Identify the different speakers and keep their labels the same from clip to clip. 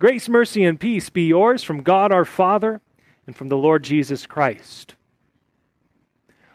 Speaker 1: Grace, mercy, and peace be yours from God our Father and from the Lord Jesus Christ.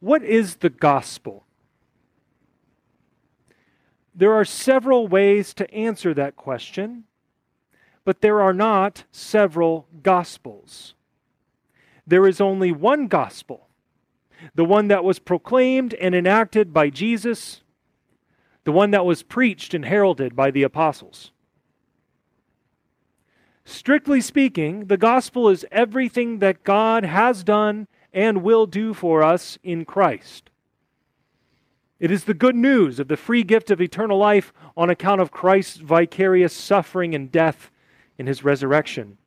Speaker 1: What is the gospel? There are several ways to answer that question, but there are not several gospels. There is only one gospel, the one that was proclaimed and enacted by Jesus, the one that was preached and heralded by the apostles. Strictly speaking, the gospel is everything that God has done and will do for us in Christ. It is the good news of the free gift of eternal life on account of Christ's vicarious suffering and death in his resurrection.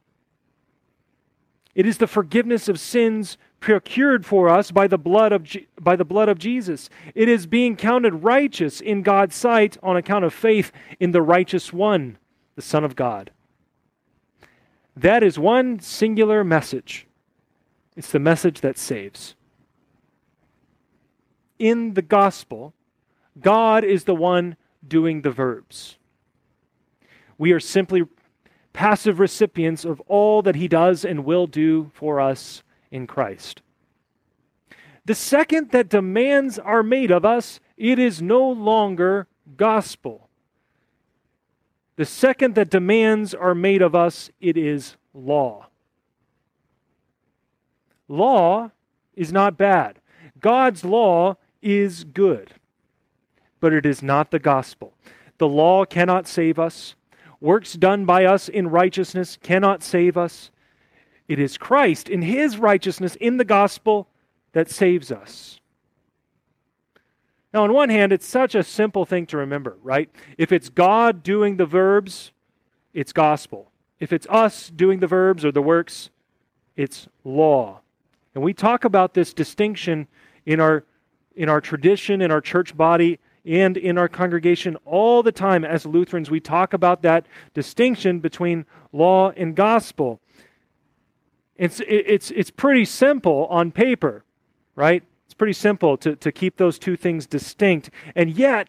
Speaker 1: It is the forgiveness of sins procured for us by the blood of by the blood of Jesus. It is being counted righteous in God's sight on account of faith in the righteous one, the Son of God. That is one singular message. It's the message that saves. In the gospel, God is the one doing the verbs. We are simply passive recipients of all that He does and will do for us in Christ. The second that demands are made of us, it is no longer gospel. The second that demands are made of us, it is law. Law is not bad. God's law is good, but it is not the gospel. The law cannot save us. Works done by us in righteousness cannot save us. It is Christ in his righteousness in the gospel that saves us. Now, on one hand, it's such a simple thing to remember, right? If it's God doing the verbs, it's gospel. If it's us doing the verbs or the works, it's law. And we talk about this distinction in our in our tradition, in our church body, and in our congregation all the time as Lutherans. We talk about that distinction between law and gospel. It's, it's, it's pretty simple on paper, right? Pretty simple to, to keep those two things distinct. And yet,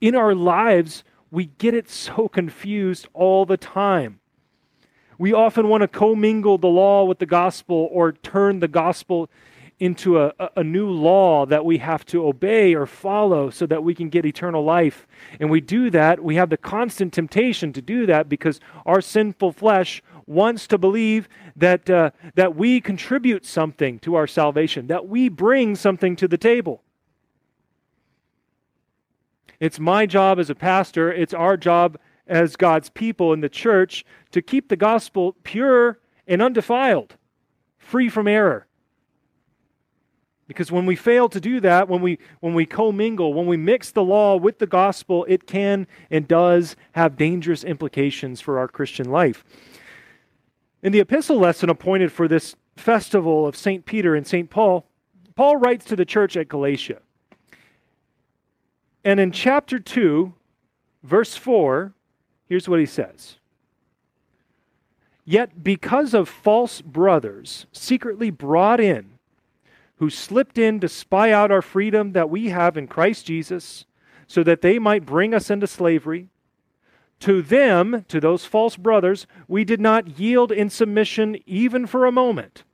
Speaker 1: in our lives, we get it so confused all the time. We often want to commingle the law with the gospel or turn the gospel into a, a new law that we have to obey or follow so that we can get eternal life. And we do that, we have the constant temptation to do that because our sinful flesh wants to believe that, uh, that we contribute something to our salvation, that we bring something to the table. It's my job as a pastor, it's our job as God's people in the church to keep the gospel pure and undefiled, free from error. Because when we fail to do that, when we, when we commingle, when we mix the law with the gospel, it can and does have dangerous implications for our Christian life. In the epistle lesson appointed for this festival of St. Peter and St. Paul, Paul writes to the church at Galatia. And in chapter 2, verse 4, here's what he says Yet because of false brothers secretly brought in, who slipped in to spy out our freedom that we have in Christ Jesus, so that they might bring us into slavery, to them, to those false brothers, we did not yield in submission even for a moment,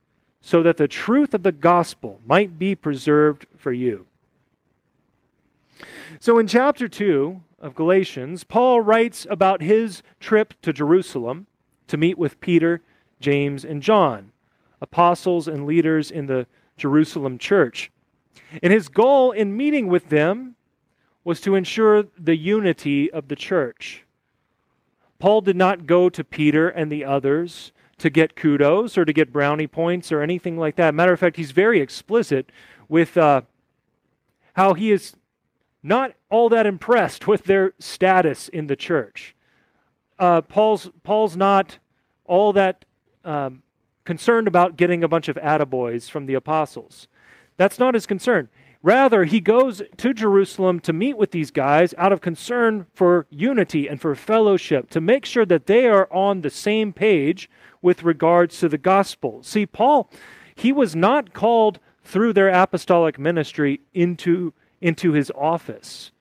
Speaker 1: so that the truth of the gospel might be preserved for you. So in chapter 2 of Galatians, Paul writes about his trip to Jerusalem to meet with Peter, James, and John, apostles and leaders in the Jerusalem church. And his goal in meeting with them was to ensure the unity of the church. Paul did not go to Peter and the others to get kudos or to get brownie points or anything like that. Matter of fact, he's very explicit with uh, how he is not all that impressed with their status in the church. Uh, Paul's, Paul's not all that um, concerned about getting a bunch of attaboys from the apostles. That's not his concern. Rather, he goes to Jerusalem to meet with these guys out of concern for unity and for fellowship, to make sure that they are on the same page with regards to the gospel. See, Paul, he was not called through their apostolic ministry into, into his office.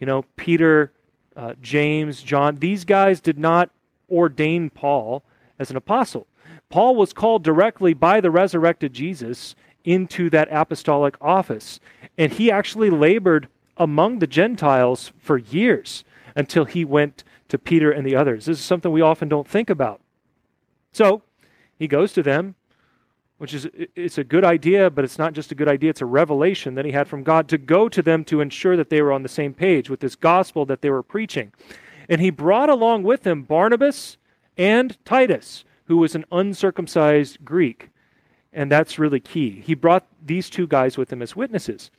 Speaker 1: You know, Peter, uh, James, John, these guys did not ordain Paul as an apostle. Paul was called directly by the resurrected Jesus into that apostolic office. And he actually labored among the Gentiles for years until he went to Peter and the others. This is something we often don't think about. So he goes to them, which is it's a good idea, but it's not just a good idea, it's a revelation that he had from God to go to them to ensure that they were on the same page with this gospel that they were preaching. And he brought along with him Barnabas and Titus, who was an uncircumcised Greek. And that's really key. He brought these two guys with him as witnesses.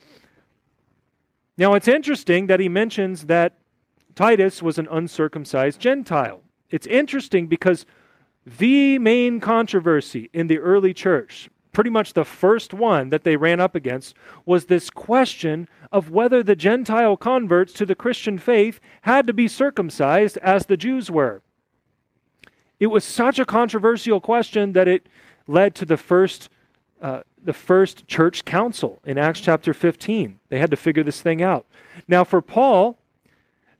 Speaker 1: Now, it's interesting that he mentions that Titus was an uncircumcised Gentile. It's interesting because the main controversy in the early church, pretty much the first one that they ran up against, was this question of whether the Gentile converts to the Christian faith had to be circumcised as the Jews were. It was such a controversial question that it led to the first, uh, the first church council in Acts chapter 15. They had to figure this thing out. Now, for Paul,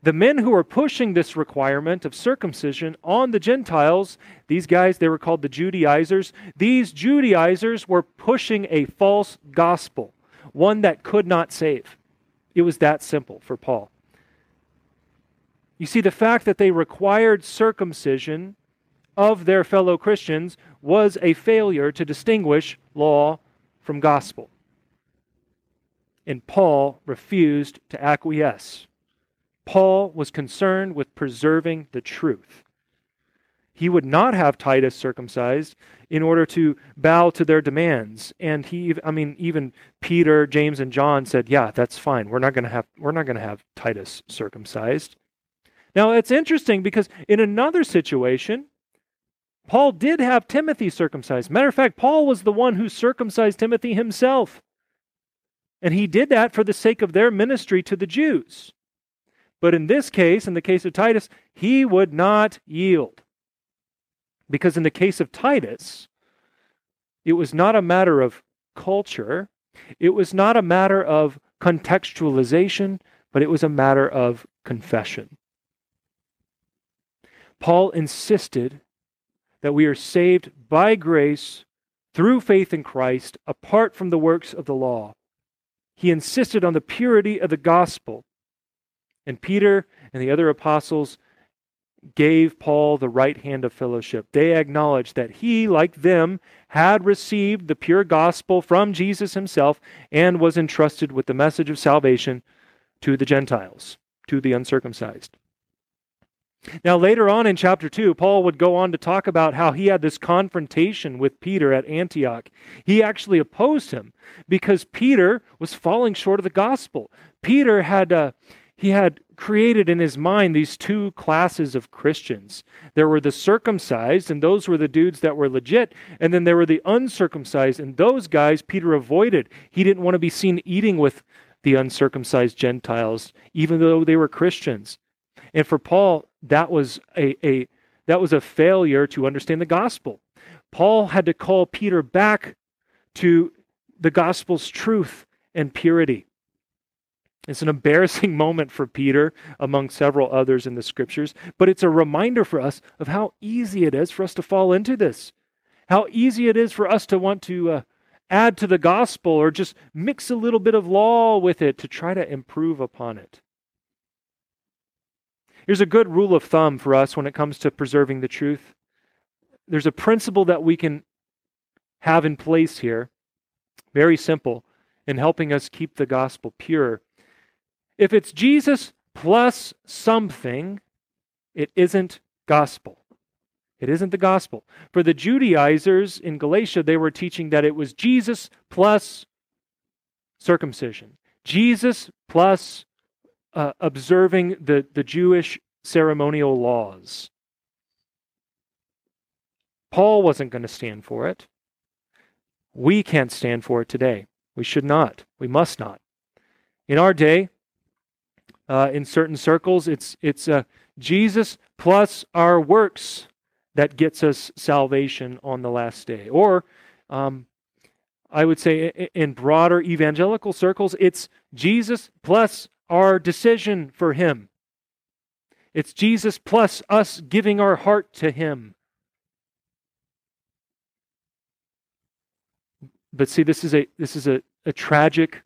Speaker 1: the men who were pushing this requirement of circumcision on the Gentiles, these guys, they were called the Judaizers. These Judaizers were pushing a false gospel, one that could not save. It was that simple for Paul. You see, the fact that they required circumcision of their fellow Christians was a failure to distinguish law from gospel. And Paul refused to acquiesce. Paul was concerned with preserving the truth. He would not have Titus circumcised in order to bow to their demands. And he, I mean, even Peter, James, and John said, "Yeah, that's fine. We're not going to have, we're not going to have Titus circumcised." Now it's interesting because in another situation, Paul did have Timothy circumcised. Matter of fact, Paul was the one who circumcised Timothy himself. And he did that for the sake of their ministry to the Jews. But in this case, in the case of Titus, he would not yield. Because in the case of Titus, it was not a matter of culture, it was not a matter of contextualization, but it was a matter of confession. Paul insisted that we are saved by grace through faith in Christ apart from the works of the law. He insisted on the purity of the gospel and Peter and the other apostles gave Paul the right hand of fellowship. They acknowledged that he, like them, had received the pure gospel from Jesus himself and was entrusted with the message of salvation to the Gentiles, to the uncircumcised. Now, later on in chapter 2, Paul would go on to talk about how he had this confrontation with Peter at Antioch. He actually opposed him because Peter was falling short of the gospel. Peter had, uh, he had created in his mind these two classes of Christians. There were the circumcised, and those were the dudes that were legit. And then there were the uncircumcised, and those guys Peter avoided. He didn't want to be seen eating with the uncircumcised Gentiles, even though they were Christians. And for Paul, that was a, a that was a failure to understand the gospel. Paul had to call Peter back to the gospel's truth and purity. It's an embarrassing moment for Peter, among several others in the scriptures, but it's a reminder for us of how easy it is for us to fall into this. How easy it is for us to want to uh, add to the gospel or just mix a little bit of law with it to try to improve upon it. Here's a good rule of thumb for us when it comes to preserving the truth. There's a principle that we can have in place here, very simple, in helping us keep the gospel pure if it's Jesus plus something, it isn't gospel. It isn't the gospel. For the Judaizers in Galatia, they were teaching that it was Jesus plus circumcision, Jesus plus uh, observing the, the Jewish ceremonial laws. Paul wasn't going to stand for it. We can't stand for it today. We should not. We must not. In our day, uh, in certain circles. It's, it's uh, Jesus plus our works that gets us salvation on the last day. Or um, I would say in broader evangelical circles, it's Jesus plus our decision for Him. It's Jesus plus us giving our heart to Him. But see, this is a this is a, a tragic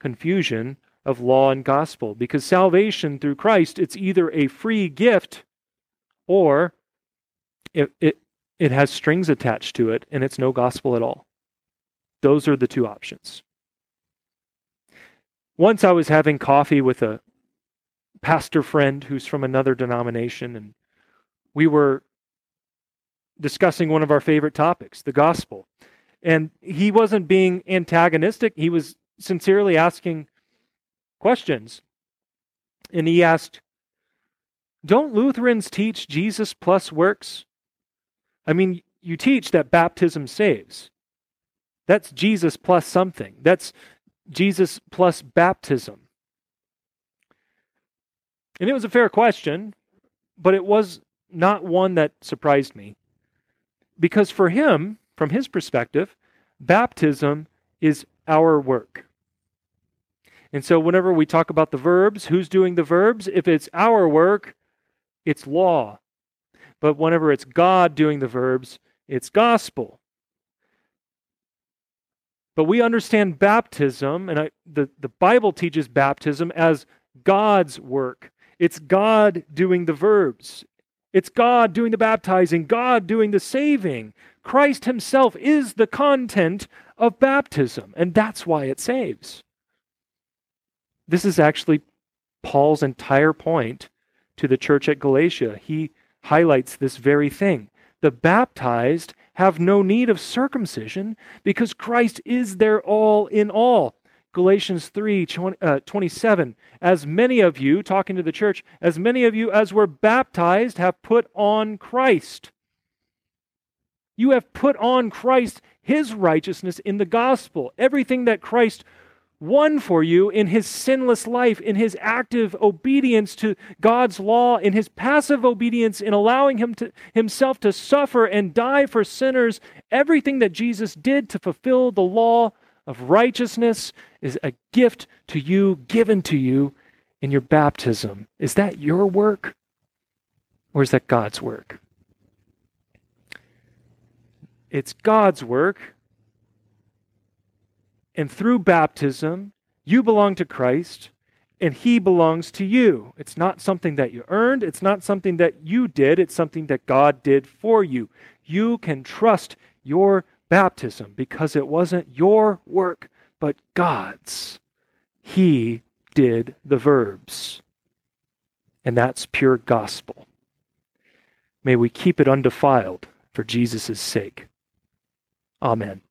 Speaker 1: confusion of law and gospel because salvation through Christ it's either a free gift or it, it it has strings attached to it and it's no gospel at all. Those are the two options. Once I was having coffee with a pastor friend who's from another denomination, and we were discussing one of our favorite topics, the gospel. And he wasn't being antagonistic, he was sincerely asking questions. And he asked, Don't Lutherans teach Jesus plus works? I mean, you teach that baptism saves. That's Jesus plus something. That's Jesus plus baptism. And it was a fair question, but it was not one that surprised me. Because for him, from his perspective, baptism is our work. And so, whenever we talk about the verbs, who's doing the verbs? If it's our work, it's law. But whenever it's God doing the verbs, it's gospel. But we understand baptism, and I, the, the Bible teaches baptism as God's work. It's God doing the verbs, it's God doing the baptizing, God doing the saving. Christ Himself is the content of baptism, and that's why it saves. This is actually Paul's entire point to the church at Galatia. He highlights this very thing. The baptized have no need of circumcision because Christ is their all in all. Galatians 3 20, uh, 27. As many of you, talking to the church, as many of you as were baptized have put on Christ. You have put on Christ, his righteousness in the gospel. Everything that Christ won for you in his sinless life, in his active obedience to God's law, in his passive obedience in allowing him to, himself to suffer and die for sinners. Everything that Jesus did to fulfill the law of righteousness is a gift to you, given to you in your baptism. Is that your work or is that God's work? It's God's work and through baptism, you belong to Christ and he belongs to you. It's not something that you earned, it's not something that you did, it's something that God did for you. You can trust your baptism because it wasn't your work, but God's. He did the verbs. And that's pure gospel. May we keep it undefiled for Jesus' sake. Amen.